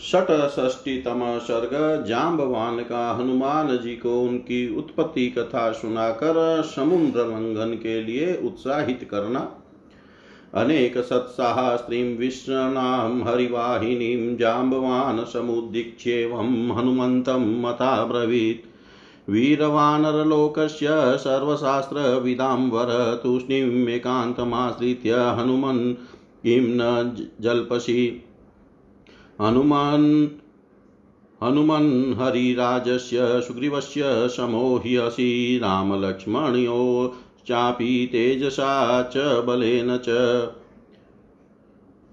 षष्टीतम सर्ग जाम्बवान का हनुमान जी को उनकी उत्पत्ति कथा सुनाकर समुद्र लंघन के लिए उत्साहित करना। अनेक सत्साह स्त्रीं विष्णां हरिवाहिनीं जाम्बवान् समुदीक्ष्येवं हनुमन्तं मता ब्रवीत् वीरवानरलोकस्य सर्वशास्त्रविदाम्बर तूष्णीम् एकान्तमाश्रित्य हनुमन् किं न जल्पसि। हनुमान्, हनुमन् हरिराजस्य सुग्रीवस्य समोह्यसि रामलक्ष्मणयो, चापि तेजसा च बलेन च।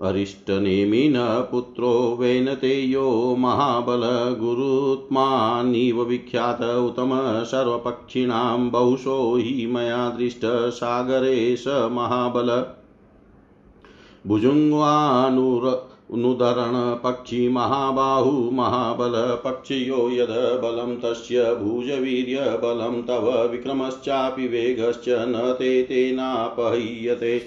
अरिष्टनेमिन पुत्रो वैनतेयो महाबलगुरुत्मानिव विख्यात उत्तम सर्वपक्षिणां बहुशो हि मया दृष्ट सागरे स महाबल। भुजुङ्वानुर नुदरण पक्षी महाबाहु, महाबल पक्षियो यद बलं तस्य भुजवीर्यबलं तव विक्रमश्चापि वेगश्च न ते तेनापह्यते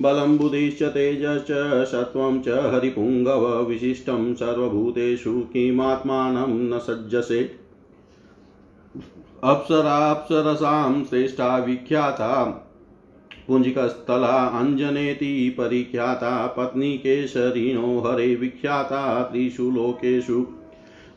बलं बुधिश्च तेजश्च सत्त्वं च हरिपुङ्गव विशिष्टं सर्वभूतेषु किमात्मानं न सज्जसे। अप्सराप्सरसां श्रेष्ठा विख्याता पुञ्जिकस्थला अञ्जनेति परिख्याता पत्नी केशरिणो हरे विख्याता त्रिषु लोकेषु।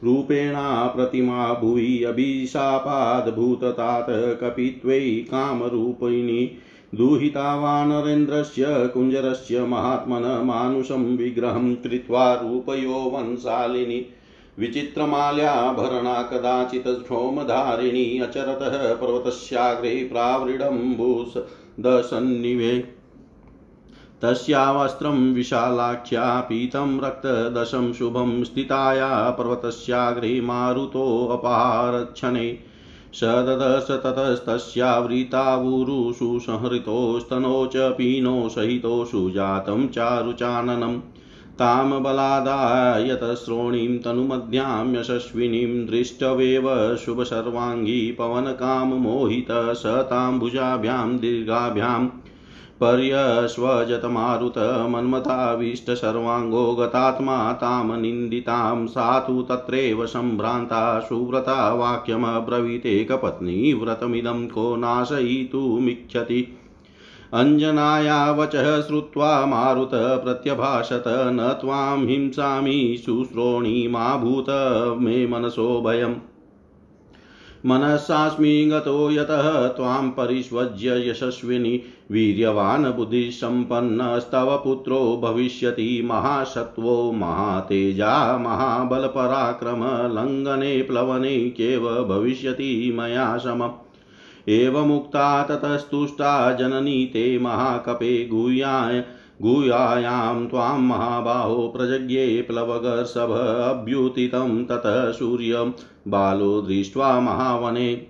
रूपेणा प्रतिमा भुवि अभिशापाद्भूततात कपित्वै कामरूपिणी। दुहिता वानरेन्द्रस्य कुञ्जरस्य महात्मन मानुषं विग्रहं कृत्वा रूपयो वंशालिनी। विचित्रमाल्याभरणा कदाचित् क्षोमधारिणी अचरतः पर्वतस्याग्रे प्रावृडम्बुस। दशन्निवे तस्या वस्त्रं विशालाख्या पीतं रक्तदशं शुभं स्थिताया पर्वतस्याग्रे मारुतोऽपहारक्षणे स ददश ततस्तस्यावृतावुरुषु संहृतोस्तनो च पीनो सहितो सुजातं चारुचाननम्। तां बलादायतश्रोणीं तनुमध्यां यशस्विनीं दृष्टवेव शुभसर्वाङ्गी पवनकाममोहित स तां भुजाभ्यां दीर्घाभ्यां पर्यश्वजतमारुत मन्मथाभीष्टसर्वाङ्गो गतात्मा तां निन्दितां सा तु तत्रैव सम्भ्रान्ता सुव्रता वाक्यमब्रवीतेकपत्नी व्रतमिदं को नाशयितुमिच्छति अञ्जनाया वचः श्रुत्वा मारुत प्रत्यभाषत, न त्वां हिंसामि शुश्रोणीमाभूत मे मनसो भयम्। मनसास्मि गतो यतः त्वां परिष्वज्य यशस्विनी, वीर्यवान् बुद्धिसम्पन्नस्तव पुत्रो भविष्यति महासत्त्वो महातेजा, महाबलपराक्रम, लङ्घने प्लवने केव भविष्यति मया समम् एवमुक्ता ततस्तुष्टा जननी ते महाकपे गुह्याय गुह्यायां त्वां महाबाहो प्रजज्ञे प्लवगर्षभ अभ्युतितं ततः सूर्यं बालो दृष्ट्वा महावने।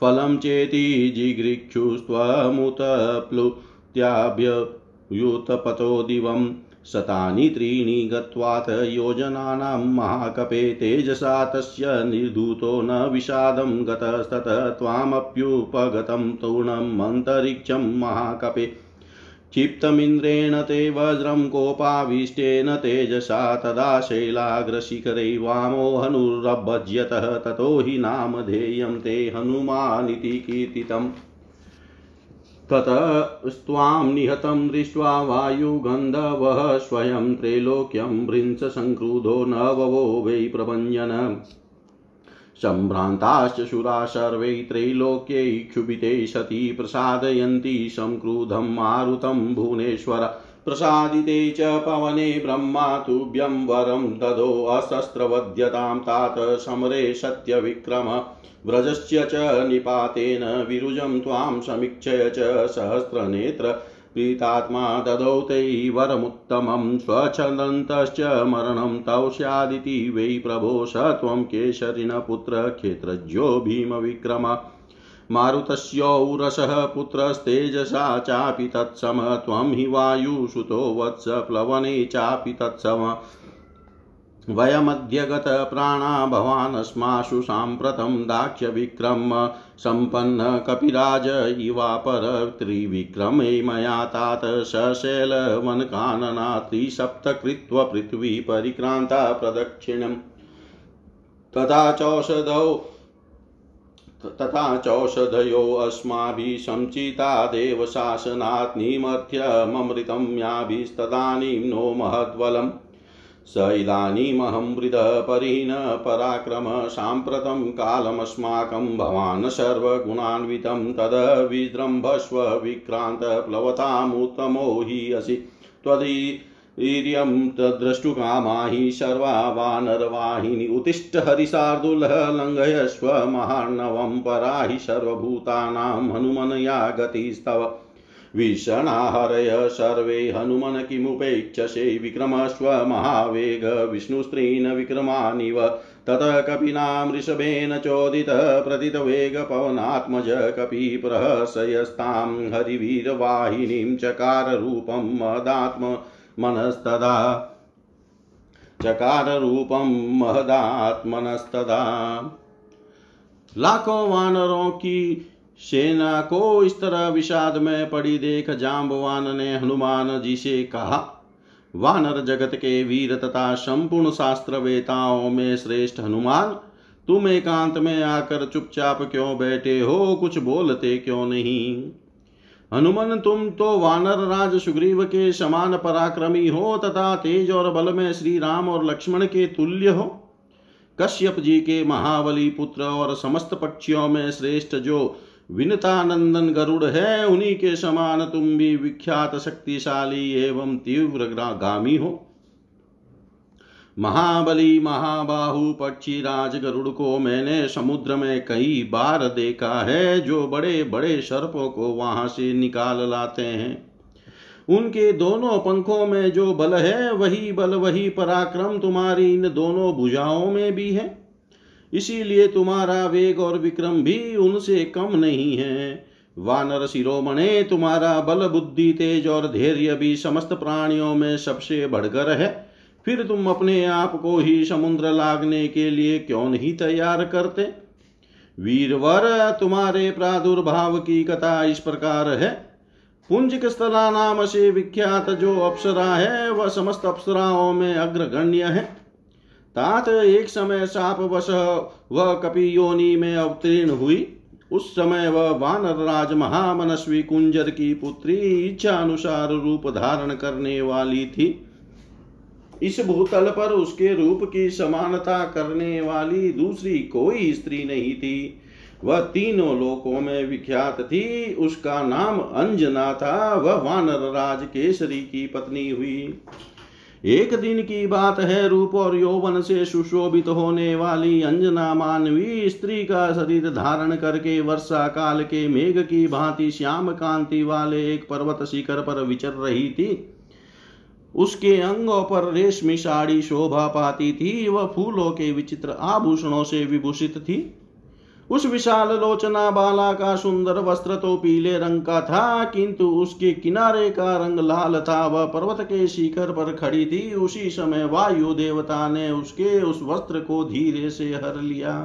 फलं चेति जिघृक्षुस्त्वमुतप्लुत्याभ्युतपतो दिवं शतानि त्रीणि गत्वाथ योजनानां महाकपे तेजसा तस्य निर्धूतो न विषादं गतस्ततः त्वामप्युपगतं अन्तरिक्षं महाकपे। क्षिप्तमिन्द्रेण ते वज्रं कोपाविष्टेन तेजसा तदा शैलाग्रशिखरे वामो हनुरभज्यतः ततो हि नामधेयं ते हनुमानिति कीर्तितम्। ततस्त्वां निहतं दृष्ट्वा वायुगन्धवः स्वयं त्रैलोक्यं भृंससङ्क्रुधो न ववो वै प्रभञ्जन सम्भ्रान्ताश्च शुरा सर्वै त्रैलोक्यै क्षुभिते सति प्रसादयन्ति संक्रुधं मारुतं भुवनेश्वर। प्रसादिते च पवने ब्रह्मा तुभ्यं वरं ददो अशस्त्रवध्यतां तात समरे सत्यविक्रम। व्रजस्य च निपातेन विरुजं त्वां समीक्षय च सहस्रनेत्र। प्रीतात्मा ददौ तै वरमुत्तमं। स्वच्छन्दन्तश्च मरणं तौ स्यादिति वै प्रभो स त्वं केशरिणपुत्र क्षेत्रज्यो भीमविक्रम। मारुतस्यौरसः पुत्रस्तेजसा चापि तत्सम, त्वं हि वायुसुतो वत्स प्लवने चापि तत्सम। वयमद्य गतप्राणा भवानस्मासु साम्प्रतं दाक्ष्यविक्रम, सम्पन्न कपिराज इवापर त्रिविक्रमे मया तात सशैलवनकानना त्रिसप्तकृत्व पृथ्वी परिक्रान्ता प्रदक्षिणम्। तथा चौषधौ तथा चौषधयोऽस्माभिः सञ्चिता देवशासनात् निमर्थ्यममृतं याभिस्तदानीं नो महद्वलम् स इदानीमहमृतपरिण पराक्रम साम्प्रतं कालमस्माकं भवान् सर्वगुणान्वितं तद विजृम्भस्व विक्रान्तप्लवतामुत्तमो हि असि। त्वदीर्यं तद्द्रष्टुकामा हि सर्वा वानरवाहिनी उत्तिष्ठ हरिशार्दुलः लङ्घयस्व महार्णवं परा हि सर्वभूतानां हनुमनया गतिस्तव विषणाहरय सर्वे हनुमन किमुपेक्षसे विक्रमस्व महावेग विष्णुस्त्रीन् विक्रमानिव। ततः कपिनां वृषभेन चोदितः प्रतितवेगपवनात्मज कपिप्रहसयस्तां हरिवीरवाहिनीं चकाररूपं मदात्म। मनस्तदा चकाररूपं महदात्मनस्तदा। लाखों वानरों की सेना को इस तरह विषाद में पड़ी देख जाम्बवान ने हनुमान जी से कहा, वानर जगत के वीर तथा संपूर्ण शास्त्र वेताओं में श्रेष्ठ हनुमान, तुम एकांत में आकर चुपचाप क्यों बैठे हो? कुछ बोलते क्यों नहीं? हनुमान तुम तो वानर राज सुग्रीव के समान पराक्रमी हो, तथा तेज और बल में श्री राम और लक्ष्मण के तुल्य हो। कश्यप जी के महाबली पुत्र और समस्त पक्षियों में श्रेष्ठ जो विनतानंदन गरुड़ है, उन्हीं के समान तुम भी विख्यात शक्तिशाली एवं तीव्र गामी हो। महाबली महाबाहु पक्षी राज गरुड़ को मैंने समुद्र में कई बार देखा है, जो बड़े बड़े सर्पों को वहाँ से निकाल लाते हैं। उनके दोनों पंखों में जो बल है, वही बल वही पराक्रम तुम्हारी इन दोनों भुजाओं में भी है। इसीलिए तुम्हारा वेग और विक्रम भी उनसे कम नहीं है। वानर शिरोमणे, तुम्हारा बल, बुद्धि, तेज और धैर्य भी समस्त प्राणियों में सबसे बढ़कर है। फिर तुम अपने आप को ही समुद्र लागने के लिए क्यों नहीं तैयार करते? वीरवर, तुम्हारे प्रादुर्भाव की कथा इस प्रकार है। पुंजिक स्थला नाम से विख्यात जो अप्सरा है, वह समस्त अप्सराओं में अग्रगण्य है। तात एक समय साप वश वह कपि योनि में अवतीर्ण हुई। उस समय वह वानर राज महामनस्वी कुंजर की पुत्री इच्छा अनुसार रूप धारण करने वाली थी। इस भूतल पर उसके रूप की समानता करने वाली दूसरी कोई स्त्री नहीं थी। वह तीनों लोकों में विख्यात थी। उसका नाम अंजना था। वह वानर राज केसरी की पत्नी हुई। एक दिन की बात है, रूप और यौवन से सुशोभित होने वाली अंजना मानवी स्त्री का शरीर धारण करके वर्षा काल के मेघ की भांति श्याम कांति वाले एक पर्वत शिखर पर विचर रही थी। उसके अंगों पर रेशमी साड़ी शोभा पाती थी, वह फूलों के विचित्र आभूषणों से विभूषित थी। उस विशाल लोचना बाला का सुंदर वस्त्र तो पीले रंग का था, किंतु उसके किनारे का रंग लाल था। वह पर्वत के शिखर पर खड़ी थी। उसी समय वायु देवता ने उसके उस वस्त्र को धीरे से हर लिया।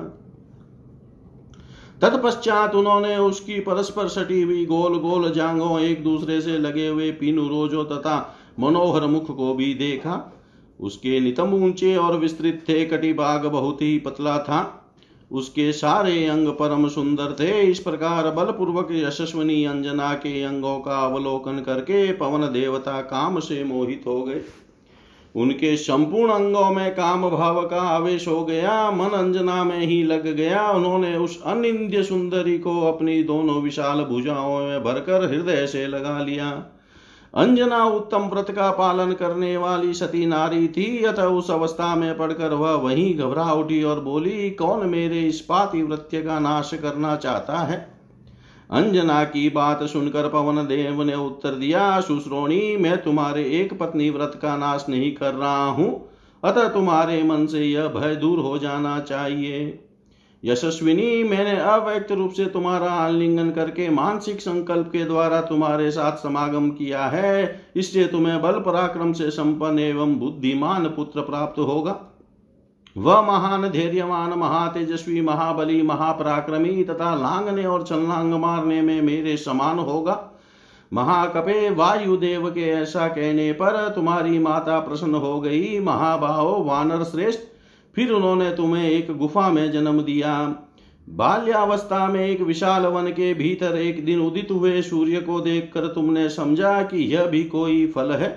तत्पश्चात उन्होंने उसकी परस्पर सटी हुई गोल गोल जांगों एक दूसरे से लगे हुए पीनू रोजो तथा मनोहर मुख को भी देखा। उसके नितम ऊँचे और विस्तृत थे कटिबाग बहुत ही पतला था। उसके सारे अंग परम सुंदर थे। इस प्रकार बलपूर्वक यशस्वनी अंजना के अंगों का अवलोकन करके पवन देवता काम से मोहित हो गए। उनके संपूर्ण अंगों में काम भाव का आवेश हो गया। मन अंजना में ही लग गया। उन्होंने उस अनिंद्य सुंदरी को अपनी दोनों विशाल भुजाओं में भरकर हृदय से लगा लिया। अंजना उत्तम व्रत का पालन करने वाली सती नारी थी, अतः उस अवस्था में पड़कर वह वहीं घबरा उठी और बोली, कौन मेरे इस पातिवृत्य का नाश करना चाहता है? अंजना की बात सुनकर पवन देव ने उत्तर दिया, सुश्रोणी, मैं तुम्हारे एक पत्नी व्रत का नाश नहीं कर रहा हूँ, अतः तुम्हारे मन से यह भय दूर हो जाना चाहिए। यशस्विनी, मैंने अव्यक्त रूप से तुम्हारा आलिंगन करके मानसिक संकल्प के द्वारा तुम्हारे साथ समागम किया है। इससे तुम्हें बल पराक्रम से संपन्न एवं बुद्धिमान पुत्र प्राप्त होगा। वह महान, धैर्यवान, महातेजस्वी, महाबली, महापराक्रमी तथा लांगने और छलांग मारने में मेरे समान होगा। महाकपे वायुदेव के ऐसा कहने पर तुम्हारी माता प्रसन्न हो गई। महाबाहो, वानर श्रेष्ठ फिर उन्होंने तुम्हें एक गुफा में जन्म दिया। बाल्यावस्था में एक विशाल वन के भीतर एक दिन उदित हुए सूर्य को देखकर तुमने समझा कि यह भी कोई फल है।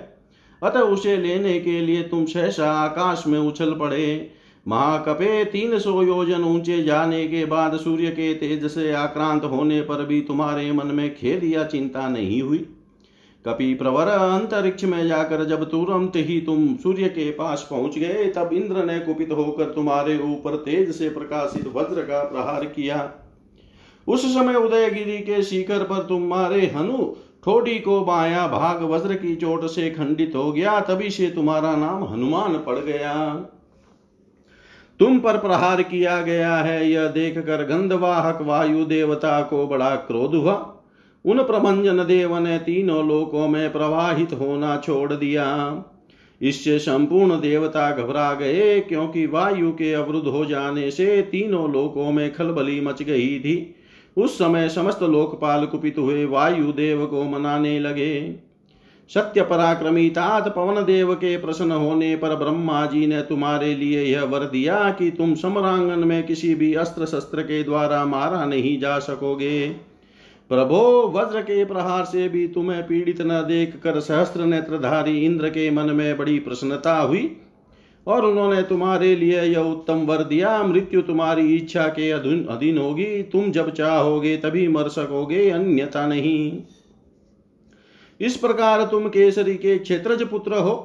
अतः उसे लेने के लिए तुम सहसा आकाश में उछल पड़े। महाकपे तीन सौ योजन ऊँचे जाने के बाद सूर्य के तेज से आक्रांत होने पर भी तुम्हारे मन में खेद या चिंता नहीं हुई। कपि प्रवर अंतरिक्ष में जाकर जब तुरंत ही तुम सूर्य के पास पहुँच गए, तब इंद्र ने कुपित होकर तुम्हारे ऊपर तेज से प्रकाशित वज्र का प्रहार किया। उस समय उदयगिरी के शिखर पर तुम्हारे हनु, ठोडी को बाया भाग वज्र की चोट से खंडित हो गया, तभी से तुम्हारा नाम हनुमान पड़ गया। तुम पर प्रहार किया गया है, यह देखकर गंधवाहक वायु देवता को बड़ा क्रोध हुआ। उन प्रभंजन देव ने तीनों लोकों में प्रवाहित होना छोड़ दिया। इससे संपूर्ण देवता घबरा गए, क्योंकि वायु के अवरुद्ध हो जाने से तीनों लोकों में खलबली मच गई थी। उस समय समस्त लोकपाल कुपित हुए, वायु देव को मनाने लगे। सत्य पराक्रमी तात पवन देव के प्रसन्न होने पर ब्रह्मा जी ने तुम्हारे लिए यह वर दिया कि तुम समरांगन में किसी भी अस्त्र शस्त्र के द्वारा मारा नहीं जा सकोगे। प्रभो, वज्र के प्रहार से भी तुम्हें पीड़ित न देख कर सहस्त्र नेत्रधारी इंद्र के मन में बड़ी प्रसन्नता हुई, और उन्होंने तुम्हारे लिए यह उत्तम वर दिया। मृत्यु तुम्हारी इच्छा के अधीन होगी। तुम जब चाहोगे तभी मर सकोगे, अन्यथा नहीं। इस प्रकार तुम केसरी के क्षेत्रज पुत्र हो।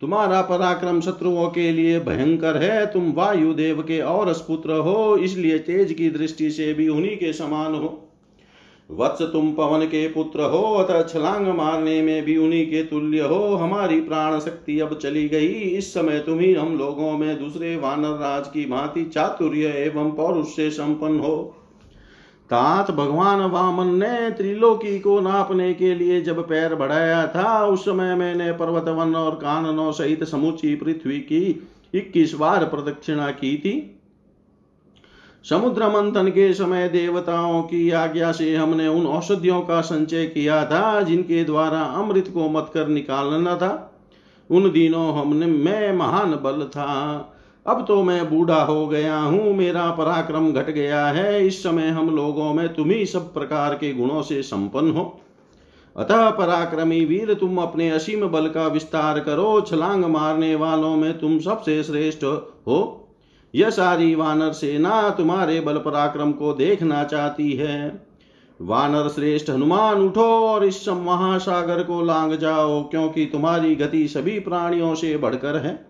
तुम्हारा पराक्रम शत्रुओं के लिए भयंकर है। तुम वायुदेव के और पुत्र हो, इसलिए तेज की दृष्टि से भी उन्हीं के समान हो। वत्स तुम पवन के पुत्र हो, अतः छलांग मारने में भी उन्हीं के तुल्य हो। हमारी प्राण शक्ति अब चली गई। इस समय तुम ही हम लोगों में दूसरे वानर राज की भांति चातुर्य एवं पौरुष से संपन्न हो। तात भगवान वामन ने त्रिलोकी को नापने के लिए जब पैर बढ़ाया था, उस समय मैंने पर्वत वन और काननों सहित समुची पृथ्वी की इक्कीस बार प्रदक्षिणा की थी। समुद्र मंथन के समय देवताओं की आज्ञा से हमने उन औषधियों का संचय किया था, जिनके द्वारा अमृत को मत कर निकालना था। उन दिनों हमने, मैं महान बल था। अब तो मैं बूढ़ा हो गया हूँ, मेरा पराक्रम घट गया है। इस समय हम लोगों में तुम ही सब प्रकार के गुणों से संपन्न हो। अतः पराक्रमी वीर, तुम अपने असीम बल का विस्तार करो। छलांग मारने वालों में तुम सबसे श्रेष्ठ हो। यह सारी वानर सेना तुम्हारे बल पराक्रम को देखना चाहती है। वानर श्रेष्ठ हनुमान, उठो और इस महासागर को लांग जाओ, क्योंकि तुम्हारी गति सभी प्राणियों से बढ़कर है।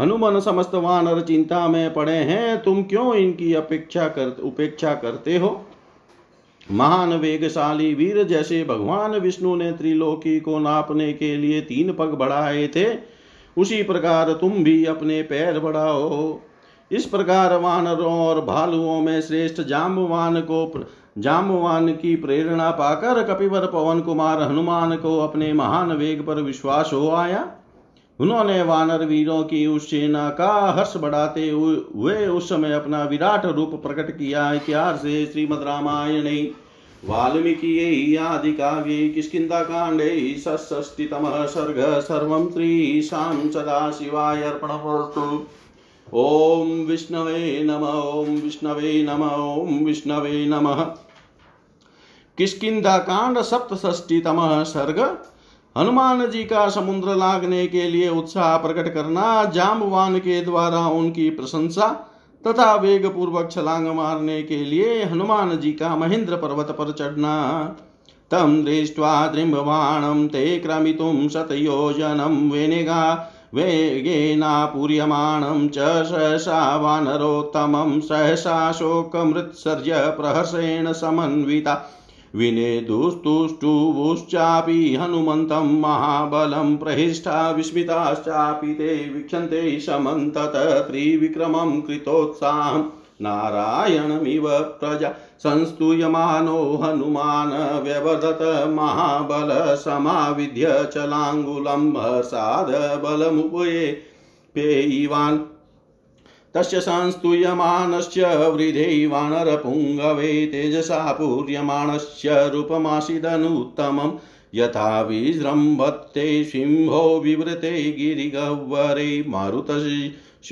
हनुमान समस्त वानर चिंता में पड़े हैं, तुम क्यों इनकी अपेक्षा कर, उपेक्षा करते हो? महान वेगशाली वीर जैसे भगवान विष्णु ने त्रिलोकी को नापने के लिए तीन पग बढ़ाए थे, उसी प्रकार तुम भी अपने पैर बढ़ाओ। इस प्रकार वानरों और भालुओं में श्रेष्ठ जाम्बवान को जाम्बवान की प्रेरणा पाकर कपिवर पवन कुमार हनुमान को अपने महान वेग पर विश्वास हो आया। उन्होंने वानर वीरों की उस सेना का हर्ष बढ़ाते हुए उस समय अपना विराट रूप प्रकट किया। इतिहास से श्रीमद रामायण, वाल्मीकि आदि काव्ये किष्किन्धा काण्डे षष्टितमः सर्ग, सर्वं श्रीशां सदाशिवाय अर्पणमस्तु। ॐ विष्णवे नम ॐ विष्णवे नम ॐ विष्णवे नमः। किष्किन्धाकाण्ड सप्तषष्टितमः सर्ग। हनुमान जी का समुद्र लागने के लिए उत्साह प्रकट करना, जामवान के द्वारा उनकी प्रशंसा तथा वेग पूर्वक छलांग मारने के लिए हनुमान जी का महेंद्र पर्वत पर चढ़ना। तम दृष्ट्वा दृम्भवाणं ते क्रमितुं शतयोजनं वेनेगा वेगेनापूर्यमाणं च सहसा वानरोत्तमं, सहसा शोकमृत्सर्य प्रहर्षेण समन्विता। विनेदुस्तुष्टुवुश्चापि हनुमन्तं महाबलं प्रहिष्ठा, विस्मिताश्चापि ते वीक्षन्ते समन्तत त्रिविक्रमं कृतोत्साहं नारायणमिव प्रजा संस्तूयमानो हनुमान् व्यवदत महाबलसमाविध्य चलाङ्गुलं सादबलमुपये पेयिवान्। तस्य संस्तूयमानस्य वृधे वानरपुङ्गवे तेजसा पूर्यमाणस्य रूपमासीदनुत्तमम् यथा विजृम्भत्ते सिंहो विवृते गिरिगह्वरे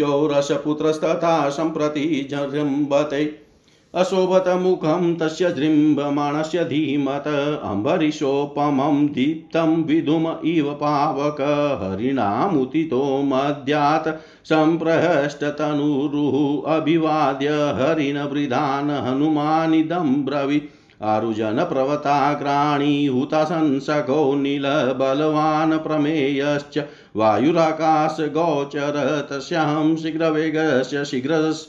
मारुतस्योरसपुत्रस्तथा सम्प्रति जृम्भते अशोभतमुखं तस्य जृम्भमाणस्य धीमत, अम्बरीशोपमं दीप्तं विधुम इव पावक हरिणामुतितो मद्यात्। सम्प्रहष्टतनुरुः अभिवाद्य हरिणवृधान् हनुमानिदं ब्रवीत्। आरुजनप्रवताग्राणी हुताशंसको नीलबलवान् प्रमेयश्च। वायुराकाशगोचर तस्याहं शीघ्रवेगस्य शीघ्रस्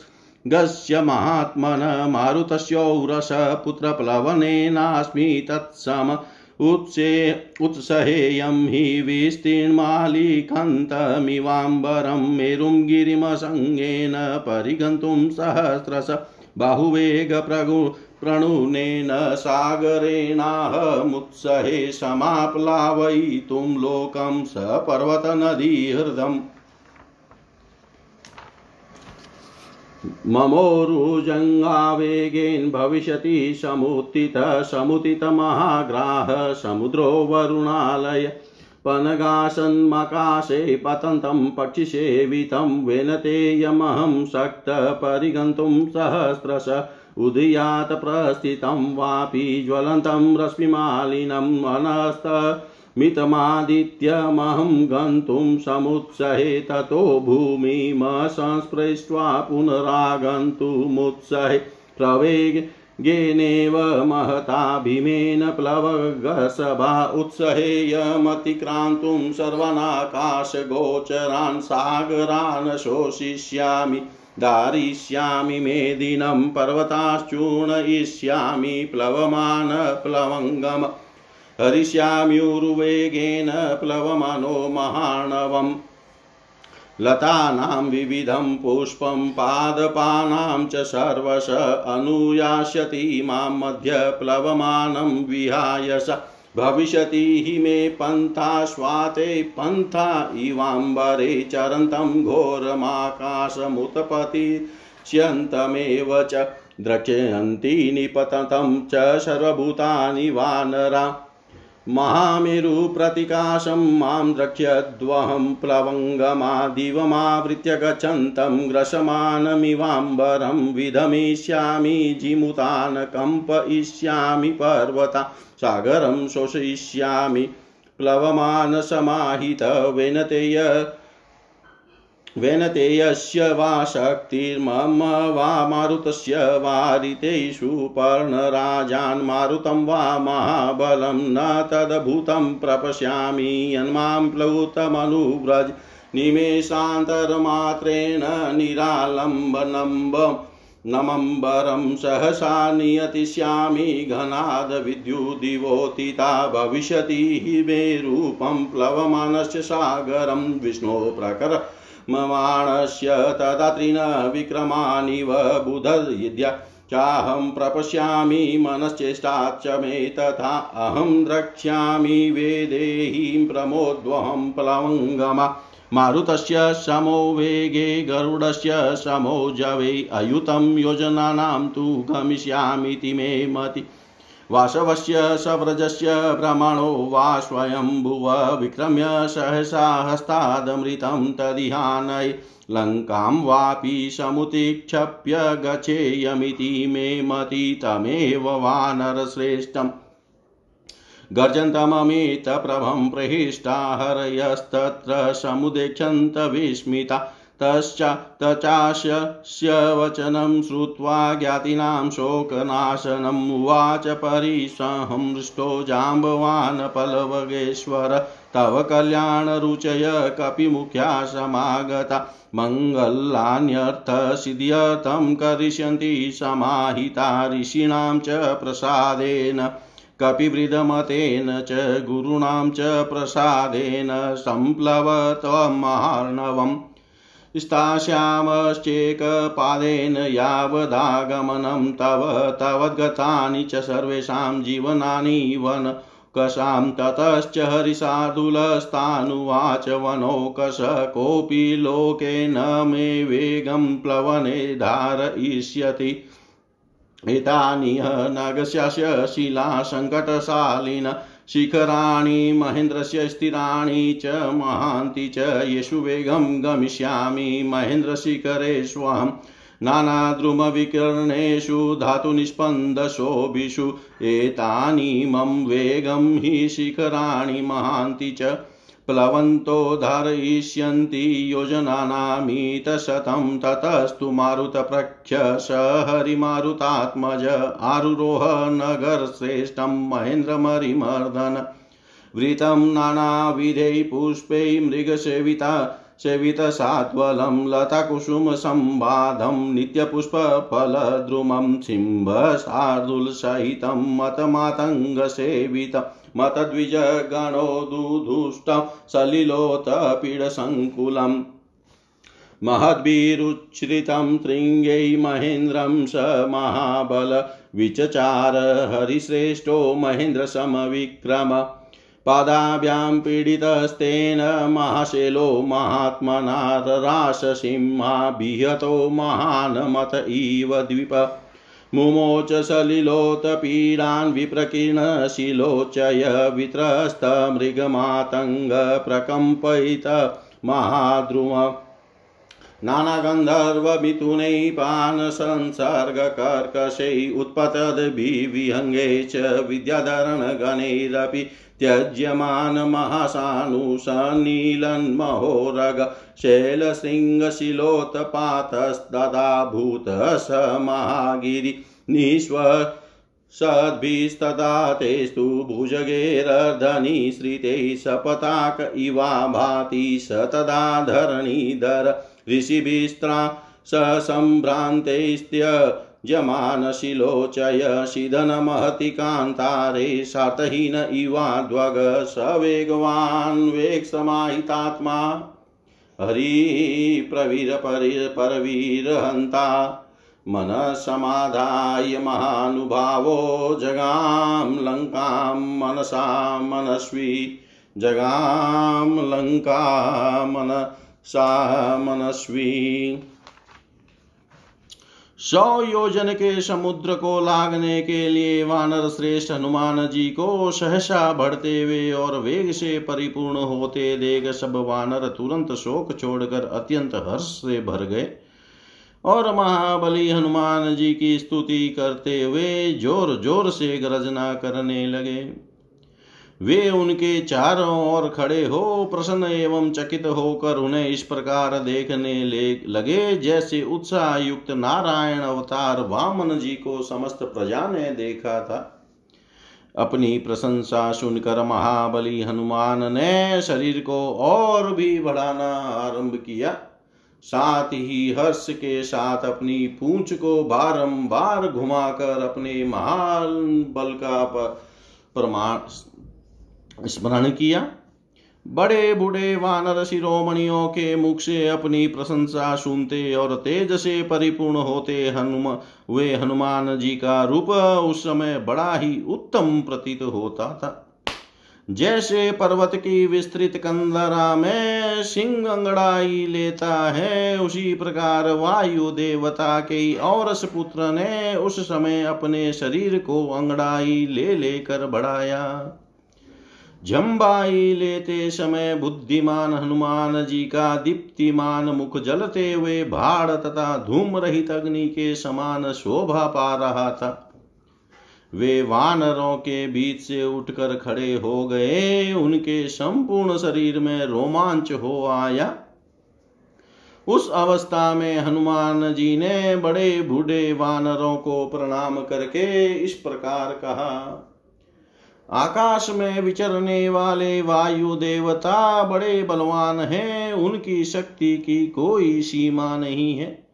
गस्य महात्मन मारुतस्यौरस पुत्रप्लवनेनास्मि तत्सम। उत्से उत्सहेयं हि विस्तीर्णमालिकन्तमिवाम्बरं मेरुं गिरिमसङ्गेन परिगन्तुं सहस्रश। बाहुवेगप्रगु प्रणुनेन सागरेणाहमुत्सहे समाप्लावयितुं लोकं स पर्वतनदीहृदम् ममोरुजङ्गावेगेन भविष्यति समुत्थितः समुदितमहाग्राह समुद्रो वरुणालय। पनगासन्मकाशे पतन्तं पक्षिसेवितं वेनतेयमहं शक्तः परिगन्तुं सहस्रश। उदयात् प्रस्थितं वापि ज्वलन्तं रश्मिमालिनम् अनस्त मितमादित्यमहं गन्तुं समुत्सहे ततो भूमिमसंस्पृष्ट्वा पुनरागन्तुमुत्सहे प्रवेगेनेव महता भीमेन प्लवगसभा उत्सहेयमतिक्रान्तुं सर्वनाकाशगोचरान् सागरान् शोषयिष्यामि दारिष्यामि मेदिनं पर्वताश्चूर्णयिष्यामि प्लवमान प्लवङ्गम। हरिष्याम्युर्वेगेन प्लवमनो महाणवम्। लतानां विविधं पुष्पं पादपानां च सर्वश अनुयास्यति माँ मध्य प्लवमानं विहाय स। भविष्यति हि मे पन्थाश्वाते पन्था इवाम्बरे चरन्तं घोरमाकाशमुत्पतिष्यन्तमेव च द्रक्ष्यन्ति निपततं च सर्वभूतानि वानरा महामेरुप्रतिकाशं माँ द्रक्ष्यद्वहं प्लवङ्गमादिवमावृत्य गच्छन्तं ग्रसमानमिवाम्बरं विधमिष्यामि जिमुतान् कम्पयिष्यामि पर्वता सागरं शोषयिष्यामि प्लवमानसमाहितवेनतेय वेनतेयस्य वा शक्तिर्मम वा मारुतस्य वारितेषु पर्णराजान् मारुतं वा महाबलं न तद्भूतं प्रपश्यामि यन्मां प्लुतमनुव्रज निमेषान्तरमात्रेण निरालम्बनम्ब नमम्बरं सहसा नियतिष्यामि घनादविद्युदिवोतिता भविष्यति हि मे रूपं प्लवमानस्य सागरं विष्णो प्रकर ममाणस्य तदा त्रिनविक्रमानिव बुधयिद्या चाहं प्रपश्यामि मनश्चेष्टाच्च मे तथा अहं द्रक्ष्यामि वेदेहीं प्रमोद्वहं प्लवङ्गमा। मारुतस्य समो वेगे गरुडस्य समो जवे। अयुतं योजनानां तु गमिष्यामीति मे मति। वासवस्य सव्रजस्य भ्रमणो वा स्वयंभुव विक्रम्य सहसा हस्तादमृतं तदिहानय लङ्कां वापि समुतिक्षप्य गच्छेयमिति मे मति तमेव वानरश्रेष्ठम्। गर्जन्तममितप्रभं प्रहिष्टा हरयस्तत्र समुदेक्षन्त विस्मिता तश्च तचास्य वचनं श्रुत्वा ज्ञातीनां शोकनाशनम् उवाच परिसहं जाम्बवान् पलवगेश्वर तव कल्याणरुचय कपिमुख्या समागता। मङ्गलान्यर्थसिद्ध्यर्थं करिष्यन्ति समाहिता ऋषीणां च प्रसादेन। कपिवृदमतेन च गुरूणां च प्रसादेन। सम्प्लवत्वमहार्णवम् स्थास्यामश्चेकपादेन यावदागमनं तव, तवद्गतानि च सर्वेषां जीवनानि वन कषां ततश्च हरिशार्दूलस्तानुवाच वनौकश कोऽपि लोके मे वेगं प्लवने धारयिष्यति। एतानि नगस्यस्य शिलासङ्कटशालिन शिखराणि महेन्द्रस्य स्थिराणि च महान्ति च येषु वेगं गमिष्यामि महेन्द्रशिखरेष्वहं नानाद्रुमविकर्णेषु धातुनिष्पन्दशोभिषु एतानि मम वेगं हि शिखराणि महान्ति च प्लवन्तो धारयिष्यन्ति योजनानामीतशतं ततस्तु मारुतप्रख्य स हरिमारुतात्मज आरुरोह नगरश्रेष्ठं महेन्द्रमरिमर्दन। वृतं नानाविधैः पुष्पैः मृगसेविता सेवितसात्वलं लताकुसुमसंवादं नित्यपुष्पफलद्रुमं सिंहशार्दुलसहितं मतमातङ्गसेवितम् मतद्विजगणो दुधुष्टं सलिलोतपीडसङ्कुलम् महद्भिरुच्छ्रितं तृङ्गै महेन्द्रं स महाबल विचचार हरिश्रेष्ठो महेन्द्रसमविक्रम पादाभ्यां पीडितस्तेन महाशैलो महात्मना राससिंहाभिहतो महान् मत इव द्विप। मुमोच सलिलोत्पीडान् विप्रकीर्णशिलोचय वित्रस्तमृगमातङ्गप्रकम्पयित महाद्रुम। नानागन्धर्वमिथुनै पानसंसर्गकर्कशै उत्पतद्भिविहङ्गे च विद्याधरणगणैरपि त्यज्यमानमहासानुसनीलन्महोरग शैलशृङ्गशिलोत्पातस्तदा भूतः स महागिरि निष्व सद्भिस्तदा तेस्तु भुजगेरर्धनि, श्रितैः सपताक इवा भाति स तदा धरणीधर ऋषिभिस्त्रा ससम्भ्रान्तैस्त्य जमानशिलोचय शिधनमहति कान्तारे सातहीन इवाध्वग स वेगवान् वेगसमाहितात्मा हरिप्रवीरपरवीरहन्ता मनसमाधाय महानुभावो जगां लङ्कां मनसा मनस्वी। जगां लङ्का मनसा मनस्वी। सौ योजन के समुद्र को लागने के लिए वानर श्रेष्ठ हनुमान जी को सहसा बढ़ते हुए और वेग से परिपूर्ण होते देख सब वानर तुरंत शोक छोड़कर अत्यंत हर्ष से भर गए। और महाबली हनुमान जी की स्तुति करते हुए ज़ोर ज़ोर से गर्जना करने लगे। वे उनके चारों ओर खड़े हो, प्रसन्न एवं चकित होकर उन्हें इस प्रकार देखने ले, लगे जैसे उत्साह युक्त नारायण अवतार वामन जी को समस्त प्रजा ने देखा था। अपनी प्रशंसा सुनकर महाबली हनुमान ने शरीर को और भी बढ़ाना आरंभ किया। साथ ही हर्ष के साथ अपनी पूंछ को बारंबार घुमाकर अपने महान बल का प्रमाण स्मरण किया। बड़े बूढ़े वानर शिरोमणियों के मुख से अपनी प्रशंसा सुनते और तेज से परिपूर्ण होते हनुम, वे हनुमान जी का रूप उस समय बड़ा ही उत्तम प्रतीत होता था। जैसे पर्वत की विस्तृत कंदरा में सिंह अंगड़ाई लेता है, उसी प्रकार वायु देवता के और पुत्र ने उस समय अपने शरीर को अंगड़ाई ले लेकर बढ़ाया। झम्बाई लेते समय बुद्धिमान हनुमान जी का दीप्तिमान मुख जलते हुए भाड़ तथा धूम रहित अग्नि के समान शोभा पा रहा था। वे वानरों के बीच से उठकर खड़े हो गए। उनके संपूर्ण शरीर में रोमांच हो आया। उस अवस्था में हनुमान जी ने बड़े बूढ़े वानरों को प्रणाम करके इस प्रकार कहा आकाश में विचरने वाले वायु देवता बड़े बलवान हैं। उनकी शक्ति की कोई सीमा नहीं है।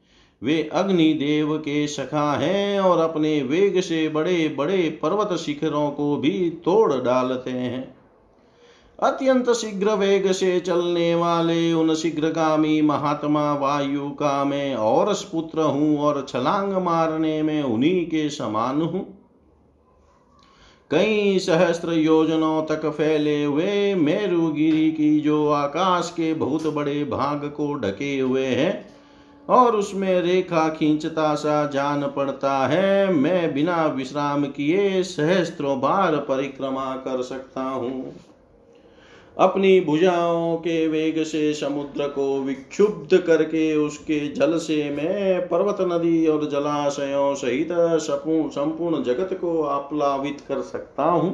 वे अग्नि देव के सखा हैं और अपने वेग से बड़े बड़े पर्वत शिखरों को भी तोड़ डालते हैं। अत्यंत शीघ्र वेग से चलने वाले उन शीघ्रगामी महात्मा वायु का मैं और पुत्र हूँ और छलांग मारने में उन्हीं के समान हूँ। कई सहस्त्र योजनों तक फैले हुए मेरुगिरी की जो आकाश के बहुत बड़े भाग को ढके हुए हैं, और उसमें रेखा खींचता सा जान पड़ता है, मैं बिना विश्राम किए सहस्त्रों बार परिक्रमा कर सकता हूँ। अपनी भुजाओं के वेग से समुद्र को विक्षुब्ध करके उसके जल से मैं पर्वत नदी और जलाशयों सहित संपूर्ण जगत को आप्लावित कर सकता हूँ।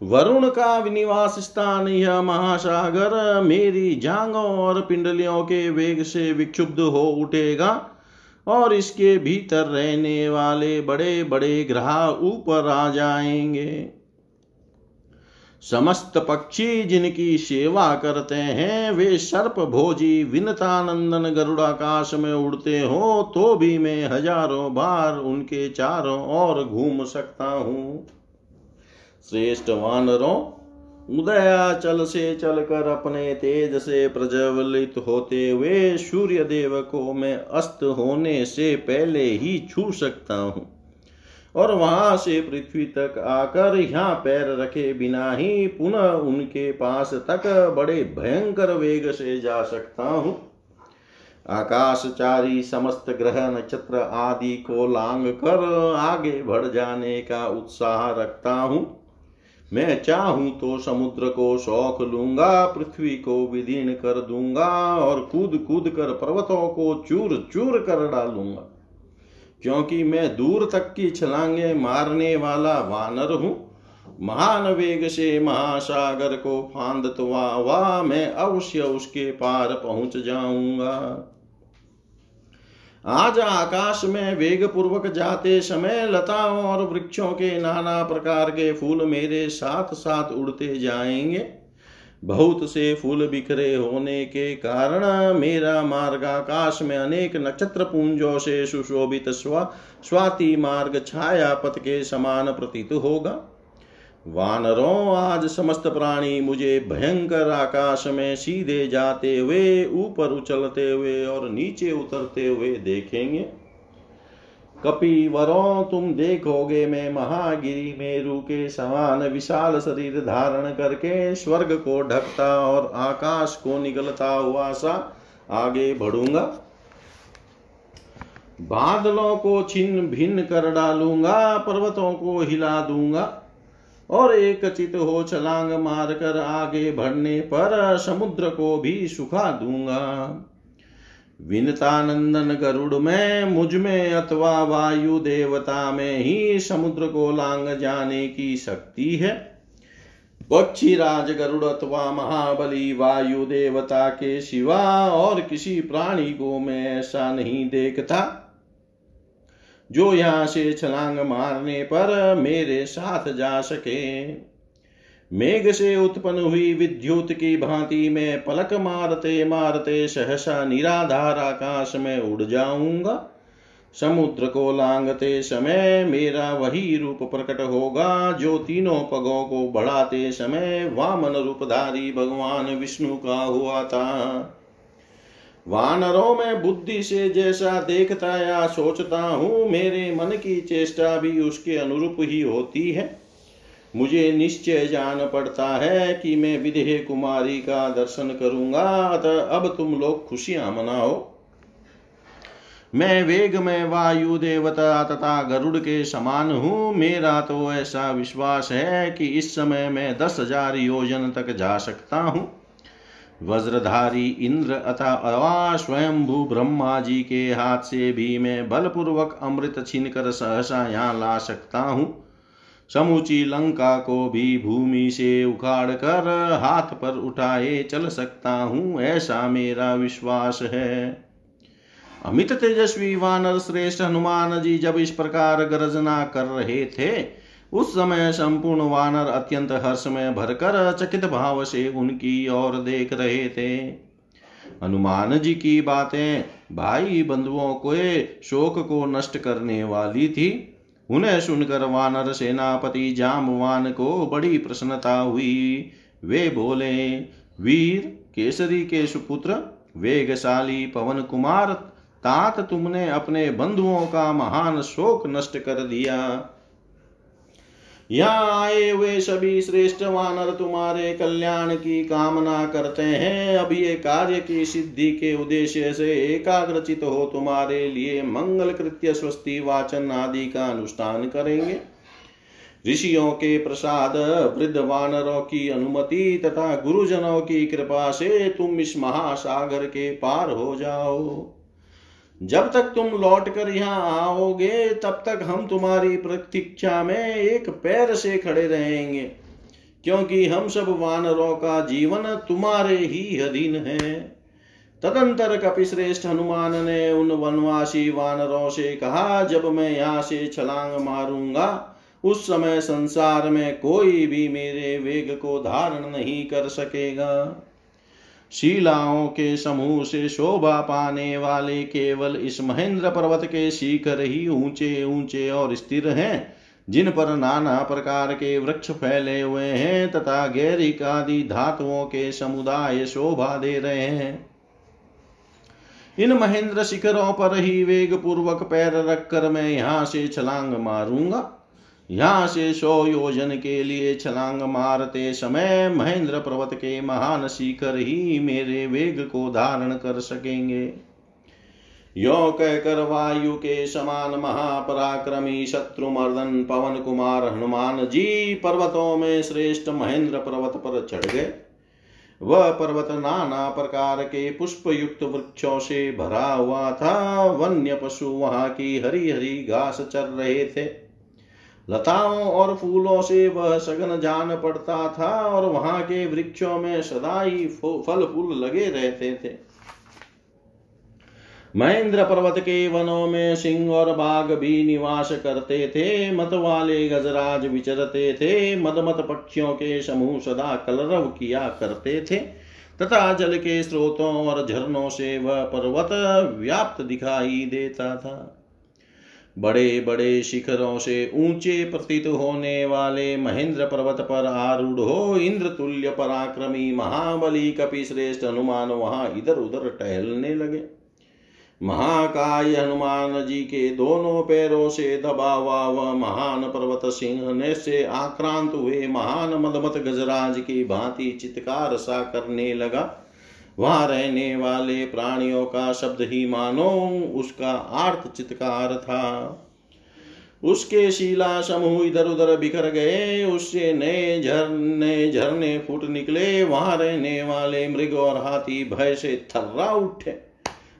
वरुण का विनिवास स्थान यह महासागर मेरी जांगों और पिंडलियों के वेग से विक्षुब्ध हो उठेगा और इसके भीतर रहने वाले बड़े बड़े ग्रह ऊपर आ जाएँगे। समस्त पक्षी जिनकी सेवा करते हैं, वे सर्प भोजी विनतानंदन गरुड़ाकाश में उड़ते हो तो भी मैं हज़ारों बार उनके चारों ओर घूम सकता हूँ। श्रेष्ठ वानरों, उदयाचल से चलकर अपने तेज से प्रज्वलित होते हुए सूर्य देव को मैं अस्त होने से पहले ही छू सकता हूँ। और वहाँ से पृथ्वी तक आकर यहाँ पैर रखे बिना ही पुनः उनके पास तक बड़े भयंकर वेग से जा सकता हूँ। आकाशचारी समस्त ग्रह नक्षत्र आदि को लांग कर आगे बढ़ जाने का उत्साह रखता हूँ। मैं चाहूँ तो समुद्र को शौक लूँगा, पृथ्वी को विदीर्ण कर दूँगा और कूद कूद कर पर्वतों को चूर चूर कर डालूँगा। क्योंकि मैं दूर तक की छलांगे मारने वाला वानर हूँ। महान वेग से महासागर को फांदत वाह मैं अवश्य उसके पार पहुँच जाऊँगा। आज आकाश में वेग पूर्वक जाते समय लताओं और वृक्षों के नाना प्रकार के फूल मेरे साथ साथ उड़ते जाएँगे। बहुत से फूल बिखरे होने के कारण मेरा मार्ग आकाश में अनेक नक्षत्र पुंजों से सुशोभित स्वा, स्वाति मार्ग छाया पथ के समान प्रतीत होगा। वानरों, आज समस्त प्राणी मुझे भयंकर आकाश में सीधे जाते हुए, ऊपर उछलते हुए और नीचे उतरते हुए देखेंगे। कपिवरों तुम देखोगे मैं महागिरी मेरु के समान विशाल शरीर धारण करके स्वर्ग को ढकता और आकाश को निकलता हुआ सा आगे बढ़ूँगा। बादलों को छिन्न भिन्न कर डालूँगा, पर्वतों को हिला दूँगा और एक चित हो छलांग मारकर आगे बढ़ने पर समुद्र को भी सुखा दूँगा। विनतानंदन गरुड़ में, मुझमें अथवा वायु देवता में ही समुद्र को लांग जाने की शक्ति है। पक्षी राज गरुड़ अथवा महाबली वायु देवता के सिवा और किसी प्राणी को मैं ऐसा नहीं देखता। जो यहाँ से छलांग मारने पर मेरे साथ जा सके। मेघ से उत्पन्न हुई, विद्युत की भांति में पलक मारते मारते सहसा निराधार आकाश में उड़ जाऊँगा। समुद्र को लांगते समय मेरा वही रूप प्रकट होगा, जो तीनों पगों को बढ़ाते समय वामन रूपधारी भगवान विष्णु का हुआ था। वानरों में बुद्धि से जैसा देखता या सोचता हूँ, मेरे मन की चेष्टा भी उसके अनुरूप ही होती है। मुझे निश्चय जान पड़ता है कि मैं विदेह कुमारी का दर्शन करूँगा। अतः अब तुम लोग खुशियाँ मनाओ। मैं वेग में वायु देवता तथा गरुड़ के समान हूँ। मेरा तो ऐसा विश्वास है कि इस समय मैं दस हज़ार योजन तक जा सकता हूँ। वज्रधारी इंद्र अथा अवा स्वयंभू ब्रह्मा जी के हाथ से भी मैं बलपूर्वक अमृत छीन कर सहसा यहाँ ला सकता हूँ। समूची लंका को भी भूमि से उखाड़ कर हाथ पर उठाए चल सकता हूँ, ऐसा मेरा विश्वास है। अमित तेजस्वी, वानर श्रेष्ठ, हनुमान जी जब इस प्रकार गर्जना कर रहे थे, उस समय संपूर्ण वानर अत्यंत हर्ष में भरकर चकित भाव से उनकी ओर देख रहे थे। हनुमान जी की बातें भाई बंधुओं को शोक को नष्ट करने वाली थी। उन्हें सुनकर वानर सेनापति जामवान को बड़ी प्रसन्नता हुई। वे बोले, वीर केसरी के सुपुत्र, वेगशाली पवन कुमार, तात तुमने अपने बंधुओं का महान शोक नष्ट कर दिया। यहाँ आए हुए सभी श्रेष्ठ वानर, तुम्हारे कल्याण की कामना करते हैं। अब ये कार्य की सिद्धि के उद्देश्य से एकाग्रचित हो तुम्हारे लिए मंगल कृत्य, स्वस्ति, वाचन आदि का अनुष्ठान करेंगे। ऋषियों के प्रसाद, वृद्ध वानरों की अनुमति तथा गुरुजनों की कृपा से तुम इस महासागर के पार हो जाओ। जब तक तुम लौट कर यहाँ आओगे, तब तक हम तुम्हारी प्रतीक्षा में एक पैर से खड़े रहेंगे। क्योंकि हम सब वानरों का जीवन तुम्हारे ही अधीन है। तदंतर कपिश्रेष्ठ हनुमान ने उन वनवासी वानरों से कहा, जब मैं यहाँ से छलांग मारूँगा, उस समय संसार में कोई भी मेरे वेग को धारण नहीं कर सकेगा। शिलाओं के समूह से शोभा पाने वाले केवल इस महेंद्र पर्वत के शिखर ही ऊँचे ऊँचे और स्थिर हैं, जिन पर नाना प्रकार के वृक्ष फैले हुए हैं तथा गैरिक आदि धातुओं के समुदाय शोभा दे रहे हैं। इन महेंद्र शिखरों पर ही वेग पूर्वक पैर रखकर मैं यहाँ से छलांग मारूँगा। यहाँ से सौ योजन के लिए छलांग मारते समय महेंद्र पर्वत के महान शिखर ही मेरे वेग को धारण कर सकेंगे। यो कहकर वायु के समान महापराक्रमी शत्रु मर्दन पवन कुमार हनुमान जी पर्वतों में श्रेष्ठ महेंद्र पर्वत पर चढ़ गए। वह पर्वत नाना प्रकार के पुष्प युक्त वृक्षों से भरा हुआ था। वन्य पशु वहाँ की हरी हरी घास चर रहे थे। लताओं और फूलों से वह सघन जान पड़ता था और वहाँ के वृक्षों में सदा ही फल फूल लगे रहते थे। महेंद्र पर्वत के वनों में सिंह और बाघ भी निवास करते थे मत वाले गजराज विचरते थे, मदमत पक्षियों के समूह सदा कलरव किया करते थे, तथा जल के स्रोतों और झरनों से वह पर्वत व्याप्त दिखाई देता था। बड़े बड़े शिखरों से ऊँचे प्रतीत होने वाले महेंद्र पर्वत पर आरूढ़ हो इंद्र तुल्य पराक्रमी महाबली कपि श्रेष्ठ हनुमान वहाँ इधर उधर टहलने लगे। महाकाय हनुमान जी के दोनों पैरों से दबा हुआ वह महान पर्वत सिंह ने से आक्रांत हुए महान मदमत गजराज की भांति चित्कार सा करने लगा। वहाँ रहने वाले प्राणियों का शब्द ही मानो, उसका आर्थ चित्कार था। उसके शिला समूह इधर उधर बिखर गए, उससे नए झरने झरने फूट निकले। वहाँ रहने वाले मृग और हाथी भय से थर्रा उठे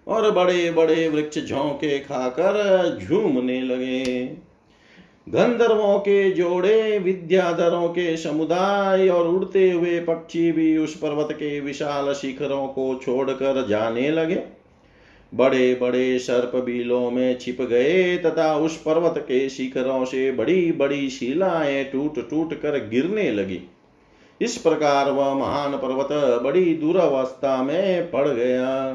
और बड़े बड़े वृक्ष झोंके खाकर झूमने लगे। गंधर्वों के जोड़े, विद्याधरों के समुदाय और उड़ते हुए पक्षी भी उस पर्वत के विशाल शिखरों को छोड़कर जाने लगे। बड़े बड़े सर्प बीलों में छिप गए तथा उस पर्वत के शिखरों से बड़ी बड़ी शिलाएँ टूट टूट कर गिरने लगी। इस प्रकार वह महान पर्वत बड़ी दुरावस्था में पड़ गया।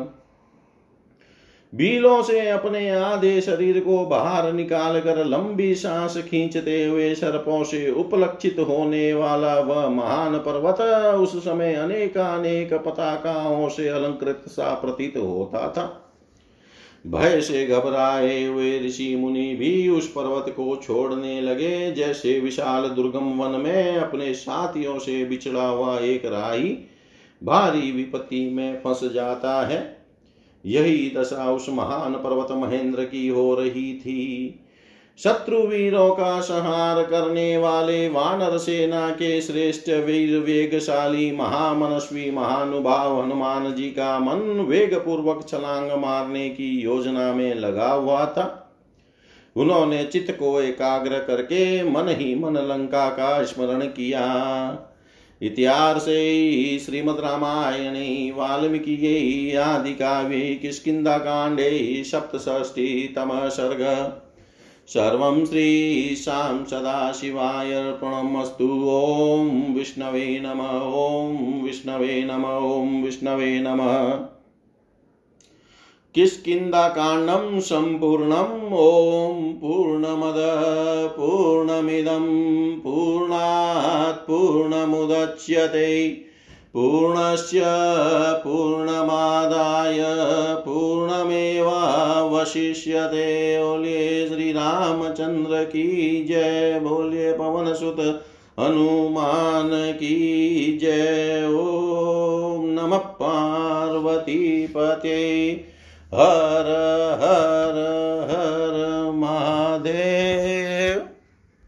बीलों से अपने आधे शरीर को बाहर निकाल कर लंबी सांस खींचते हुए सर्पों से उपलक्षित होने वाला वह महान पर्वत उस समय अनेकानेक पताकाओं से अलंकृत सा प्रतीत होता था। भय से घबराए हुए ऋषि मुनि भी उस पर्वत को छोड़ने लगे, जैसे विशाल दुर्गम वन में अपने साथियों से बिछड़ा हुआ एक राही भारी विपत्ति में फंस जाता है। यही दशा उस महान पर्वत महेंद्र की हो रही थी। शत्रु वीरों का संहार करने वाले वानर सेना के श्रेष्ठ वीर वेगशाली महामनस्वी महानुभाव हनुमान जी का मन वेग पूर्वक छलांग मारने की योजना में लगा हुआ था। उन्होंने चित्त को एकाग्र करके मन ही मन लंका का स्मरण किया। इतिहासे श्रीमद्रामायणे वाल्मीकियै आदिकाव्ये किष्किन्धाकाण्डे सप्तषष्टितमः सर्ग सर्वं श्रीशां सदाशिवाय अर्पणमस्तु ॐ विष्णवे नम, ॐ विष्णवे नम, ॐ विष्णवे नमः। किष्किन्धाकाण्डं सम्पूर्णम् ॐ पूर्णमद, पूर्णमिदं, पूर्णात् पूर्णमुदच्यते। पूर्णस्य पूर्णमादाय, पूर्णमेवावशिष्यते। बोलिए श्री रामचंद्र की जय। बोलिए पवन सुत हनुमान की जय। ओम नमः पार्वती पते हर हर